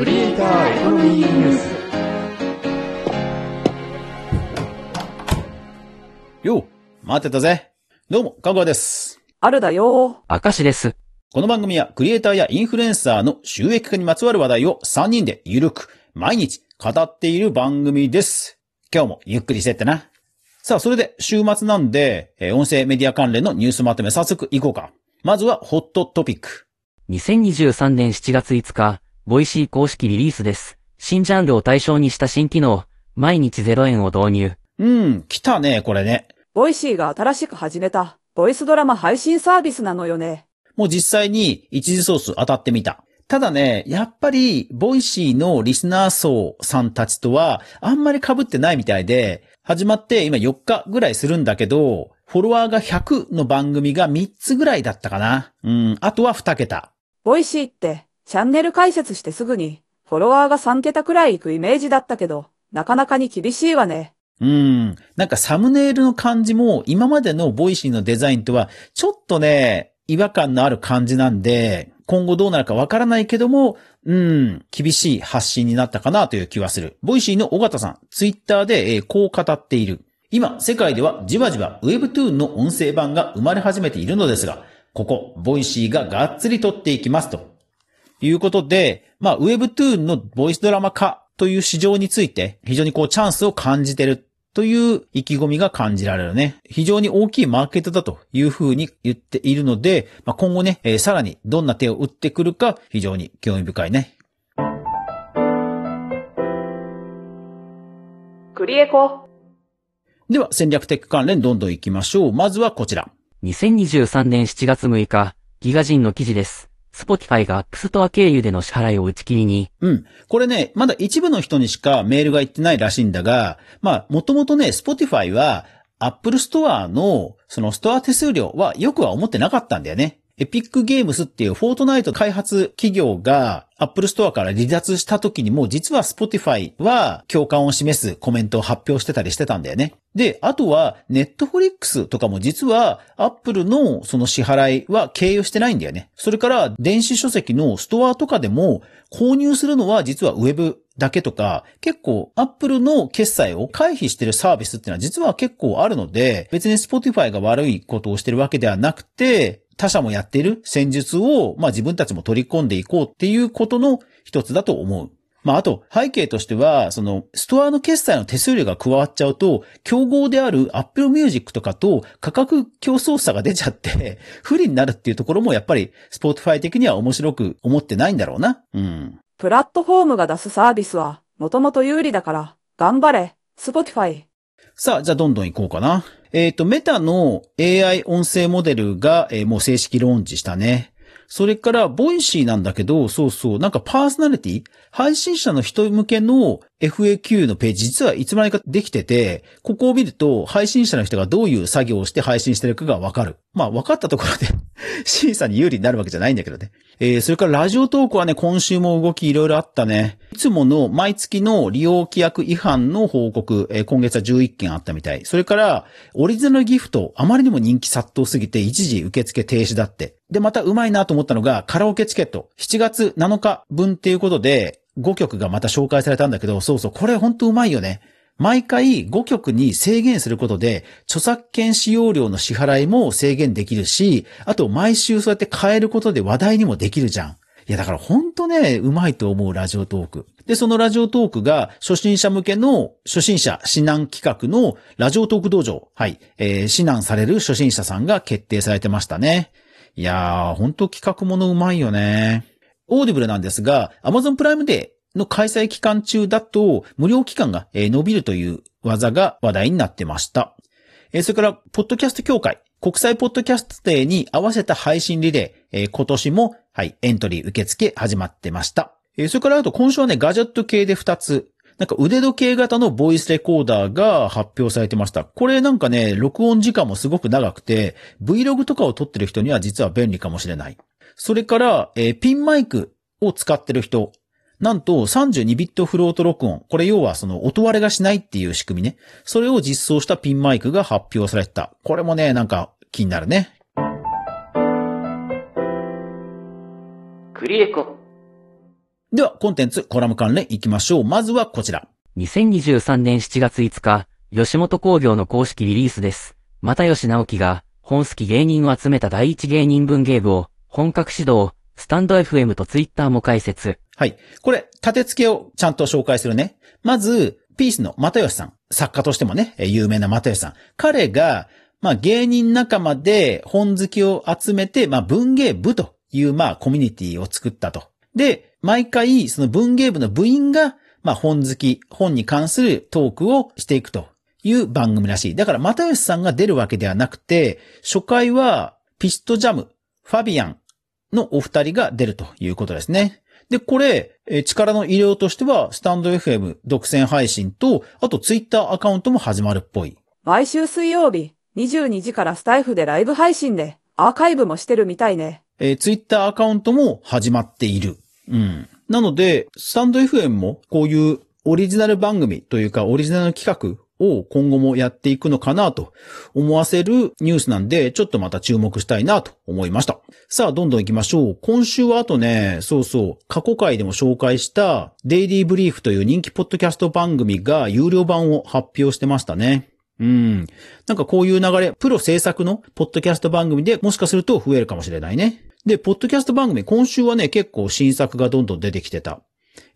クリエイターエコノミーニュースよう、待ってたぜ。どうも、かぐわです。あるだよ。明石です。この番組はクリエイターやインフルエンサーの収益化にまつわる話題を3人でゆるく毎日語っている番組です。今日もゆっくりしてってな。さあ、それで週末なんで、えー音声メディア関連のニュースまとめ早速行こうか。まずはホットトピック。2023年7月5日、ボイシー公式リリースです。新ジャンルを対象にした新機能、毎日0円を導入。うん、来たね、これね。ボイシーが新しく始めた、ボイスドラマ配信サービスなのよね。もう実際に一次ソース当たってみた。ただね、やっぱり、ボイシーのリスナー層さんたちとは、あんまり被ってないみたいで、始まって今4日ぐらいするんだけど、フォロワーが100の番組が3つぐらいだったかな。うん、あとは2桁。ボイシーって、チャンネル開設してすぐに、フォロワーが3桁くらいいくイメージだったけど、なかなかに厳しいわね。うん。なんかサムネイルの感じも今までのボイシーのデザインとはちょっとね、違和感のある感じなんで、今後どうなるかわからないけども、うん、厳しい発信になったかなという気はする。ボイシーの尾形さん、ツイッターで、えこう語っている。今、世界ではじわじわ Webtoon の音声版が生まれ始めているのですが、ここ、ボイシーががっつり取っていきますと。いうことで、まあ、Webtoon のボイスドラマ化という市場について、非常にこうチャンスを感じてるという意気込みが感じられるね。非常に大きいマーケットだというふうに言っているので、まあ、今後ね、えーさらにどんな手を打ってくるか、非常に興味深いね。クリエコ。では、戦略テック関連どんどん行きましょう。まずはこちら。2023年7月6日、ギガ人の記事です。Spotify が App Store 経由での支払いを打ち切りに、うん。これね、まだ一部の人にしかメールが行ってないらしいんだが、まあ、もともとね、Spotify は Apple Store のそのストア手数料はよくは思ってなかったんだよね。エピックゲームスっていうフォートナイト開発企業が Apple Store から離脱した時にも実は Spotify は共感を示すコメントを発表してたりしてたんだよね。で、あとは Netflix とかも実は Apple のその支払いは経由してないんだよね。それから電子書籍のストアとかでも購入するのは実は Web だけとか、結構 Apple の決済を回避してるサービスっていうのは実は結構あるので、別に Spotify が悪いことをしてるわけではなくて、他社もやっている戦術を、まあ自分たちも取り込んでいこうっていうことの一つだと思う。まあ、あと、背景としては、その、ストアの決済の手数料が加わっちゃうと、競合である Apple Music とかと価格競争差が出ちゃって、不利になるっていうところもやっぱり、Spotify 的には面白く思ってないんだろうな。うん。プラットフォームが出すサービスは、もともと有利だから、頑張れ、Spotify。さあ、じゃあどんどん行こうかな。えっ、と、メタの AI 音声モデルが、えーもう正式ローンチしたね。それから、ボイシーなんだけど、そうそう、なんかパーソナリティ？配信者の人向けの FAQ のページ、実はいつまでかできてて、ここを見ると、配信者の人がどういう作業をして配信してるかがわかる。まあ、分かったところで、審査に有利になるわけじゃないんだけどね。えー、それからラジオトークはね、今週も動きいろいろあったね。いつもの毎月の利用規約違反の報告、えー今月は11件あったみたい。それから、オリジナルギフト、あまりにも人気殺到すぎて一時受付停止だって。で、またうまいなと思ったのが、カラオケチケット。7月7日分っていうことで、5曲がまた紹介されたんだけど、そうそう、これほんとうまいよね。毎回5曲に制限することで、著作権使用料の支払いも制限できるし、あと毎週そうやって変えることで話題にもできるじゃん。いや、だからほんとね、うまいと思うラジオトーク。で、そのラジオトークが初心者向けの初心者指南企画のラジオトーク道場。はい。えー、指南される初心者さんが決定されてましたね。いやー、ほんと企画ものうまいよね。オーディブルなんですが、Amazon プライムデーの開催期間中だと、無料期間が伸びるという技が話題になってました。それから、ポッドキャスト協会、国際ポッドキャストデーに合わせた配信リレー、今年も、はい、エントリー受付始まってました。それからあと今週はね、ガジェット系で2つ。なんか腕時計型のボイスレコーダーが発表されてました。これなんかね、録音時間もすごく長くて、Vlog とかを撮ってる人には実は便利かもしれない。それから、えーピンマイクを使ってる人。なんと32ビットフロート録音。これ要はその音割れがしないっていう仕組みね。それを実装したピンマイクが発表されてた。これもね、なんか気になるね。クリエコ。では、コンテンツ、コラム関連行きましょう。まずはこちら。2023年7月5日、吉本興業の公式リリースです。又吉直樹が、本好き芸人を集めた第一芸人文芸部を、本格指導、スタンド FM とツイッターも開設。はい。これ、立て付けをちゃんと紹介するね。まず、ピースの又吉さん。作家としてもね、有名な又吉さん。彼が、まあ芸人仲間で本好きを集めて、まあ文芸部という、まあコミュニティを作ったと。で、毎回、その文芸部の部員が、まあ本好き、本に関するトークをしていくという番組らしい。だから、又吉さんが出るわけではなくて、初回は、ピストジャム、ファビアンのお二人が出るということですね。で、これ、えー力の入れようとしては、スタンド FM 独占配信と、あとツイッターアカウントも始まるっぽい。毎週水曜日、22時からスタイフでライブ配信で、アーカイブもしてるみたいね。えー、ツイッターアカウントも始まっている。うん。なので、スタンド FM もこういうオリジナル番組というかオリジナル企画を今後もやっていくのかなと思わせるニュースなんで、ちょっとまた注目したいなと思いました。さあ、どんどん行きましょう。今週はあとね、そうそう、過去回でも紹介したデイリーブリーフという人気ポッドキャスト番組が有料版を発表してましたね。うん。なんかこういう流れ、プロ制作のポッドキャスト番組でもしかすると増えるかもしれないね。で、ポッドキャスト番組、今週はね、結構新作がどんどん出てきてた。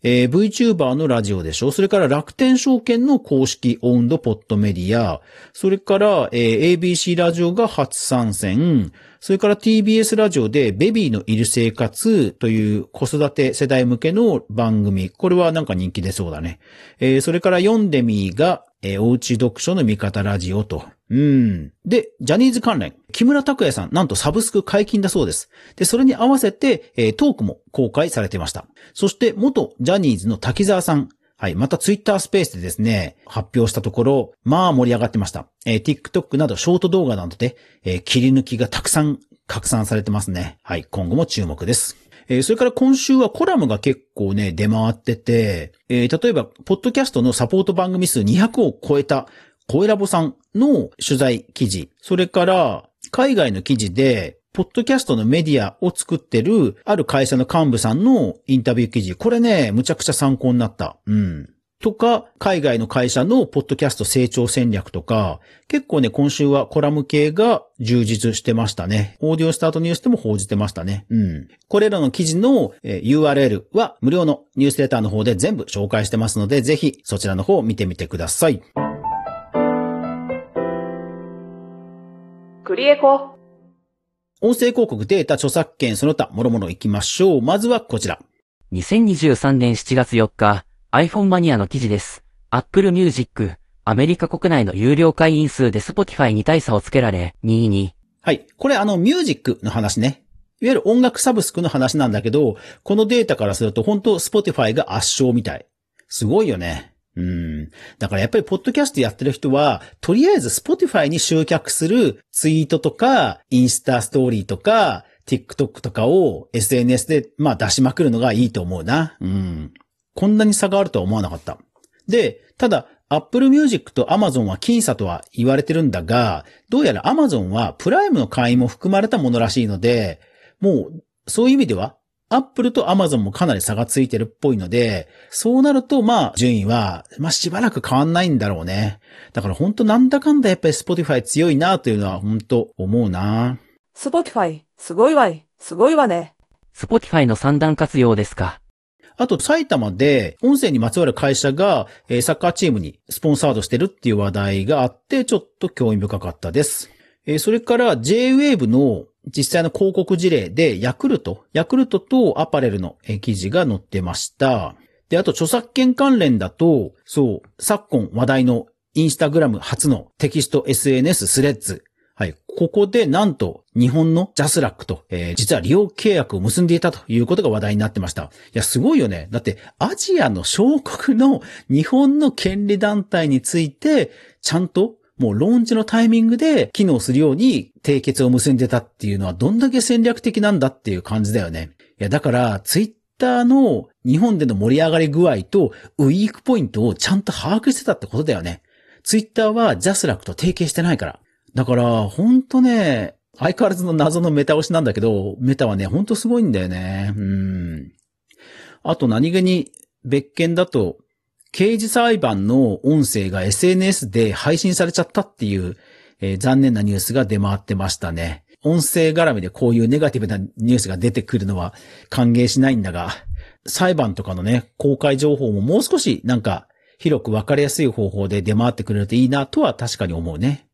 えー VTuber のラジオでしょ？それから楽天証券の公式オウンドポッドメディア、それから、えー ABC ラジオが初参戦、それから TBS ラジオでベビーのいる生活という子育て世代向けの番組。これはなんか人気出そうだね。えーそれから読んでみーが、えーおうち読書の味方ラジオと。うん。で、ジャニーズ関連。木村拓哉さん、なんとサブスク解禁だそうです。で、それに合わせて、えートークも公開されてました。そして、元ジャニーズの滝沢さん。はい。またツイッタースペースでですね、発表したところ、まあ盛り上がってました。えー TikTok などショート動画などで、えー切り抜きがたくさん拡散されてますね。はい。今後も注目です。えーそれから今週はコラムが結構ね、出回ってて、えー例えば、ポッドキャストのサポート番組数200を超えた、声ラボさんの取材記事、それから、海外の記事で、ポッドキャストのメディアを作ってる、ある会社の幹部さんのインタビュー記事、これね、むちゃくちゃ参考になった。うん。とか、海外の会社のポッドキャスト成長戦略とか、結構ね、今週はコラム系が充実してましたね。オーディオスタートニュースでも報じてましたね。うん。これらの記事の、え URL は無料のニュースレターの方で全部紹介してますので、ぜひそちらの方を見てみてください。クリエコ。音声広告データ著作権その他、もろもろ行きましょう。まずはこちら。2023年7月4日、iPhone マニアの記事です。Apple Music、アメリカ国内の有料会員数で Spotify に大差をつけられ、2位に。はい。これあの、ミュージックの話ね。いわゆる音楽サブスクの話なんだけど、このデータからすると本当 Spotify が圧勝みたい。すごいよね。うん。だからやっぱりポッドキャストやってる人は、とりあえず Spotify に集客するツイートとか、インスタストーリーとか、TikTok とかを SNS でまあ出しまくるのがいいと思うな。うん。こんなに差があるとは思わなかった。で、ただ、Apple Music と Amazon は僅差とは言われてるんだが、どうやら Amazon はプライムの会員も含まれたものらしいので、もう、そういう意味では、Apple と Amazon もかなり差がついてるっぽいので、そうなると、まあ、順位は、まあ、しばらく変わんないんだろうね。だから本当なんだかんだやっぱり Spotify 強いなというのは本当思うな。スポティファイ、すごいわい、すごいわね。Spotify の三段活用ですか。あと、埼玉で、音声にまつわる会社が、えーサッカーチームにスポンサードしてるっていう話題があって、ちょっと興味深かったです。えーそれから J-Wave の実際の広告事例で、ヤクルト、ヤクルトとアパレルの記事が載ってました。で、あと著作権関連だと、そう、昨今話題のインスタグラム初のテキスト SNS スレッズ。はい。ここでなんと日本のジャスラックと、えー実は利用契約を結んでいたということが話題になってました。いや、すごいよね。だってアジアの小国の日本の権利団体について、ちゃんともうローンチのタイミングで機能するように締結を結んでたっていうのはどんだけ戦略的なんだっていう感じだよね。いや、だからツイッターの日本での盛り上がり具合とウィークポイントをちゃんと把握してたってことだよね。ツイッターはジャスラックと提携してないから。だから、ほんとね、相変わらずの謎のメタ押しなんだけど、メタはね、ほんとすごいんだよね。うん。あと何気に別件だと、刑事裁判の音声が SNS で配信されちゃったっていう、えー残念なニュースが出回ってましたね。音声絡みでこういうネガティブなニュースが出てくるのは歓迎しないんだが、裁判とかのね、公開情報ももう少しなんか広くわかりやすい方法で出回ってくれるといいなとは確かに思うね。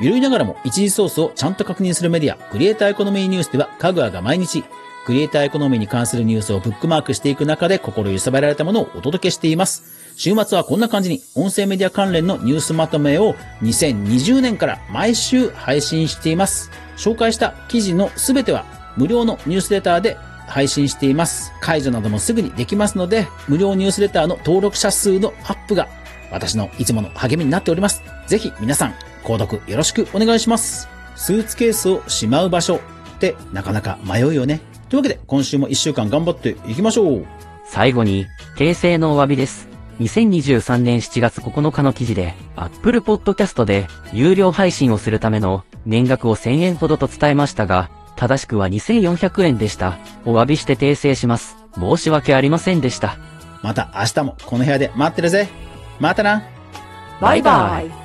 ゆるいながらも一時ソースをちゃんと確認するメディア、クリエイターエコノミーニュースでは、かぐわが毎日、クリエイターエコノミーに関するニュースをブックマークしていく中で心揺さぶられたものをお届けしています。週末はこんな感じに音声メディア関連のニュースまとめを2020年から毎週配信しています。紹介した記事のすべては無料のニュースレターで配信しています。解除などもすぐにできますので、無料ニュースレターの登録者数のアップが私のいつもの励みになっております。ぜひ皆さん、購読よろしくお願いします。スーツケースをしまう場所ってなかなか迷うよね。というわけで、今週も一週間頑張っていきましょう。最後に、訂正のお詫びです。2023年7月9日の記事で、Apple Podcast で有料配信をするための年額を1000円ほどと伝えましたが、正しくは2400円でした。お詫びして訂正します。申し訳ありませんでした。また明日もこの部屋で待ってるぜ。またな。バイバイ。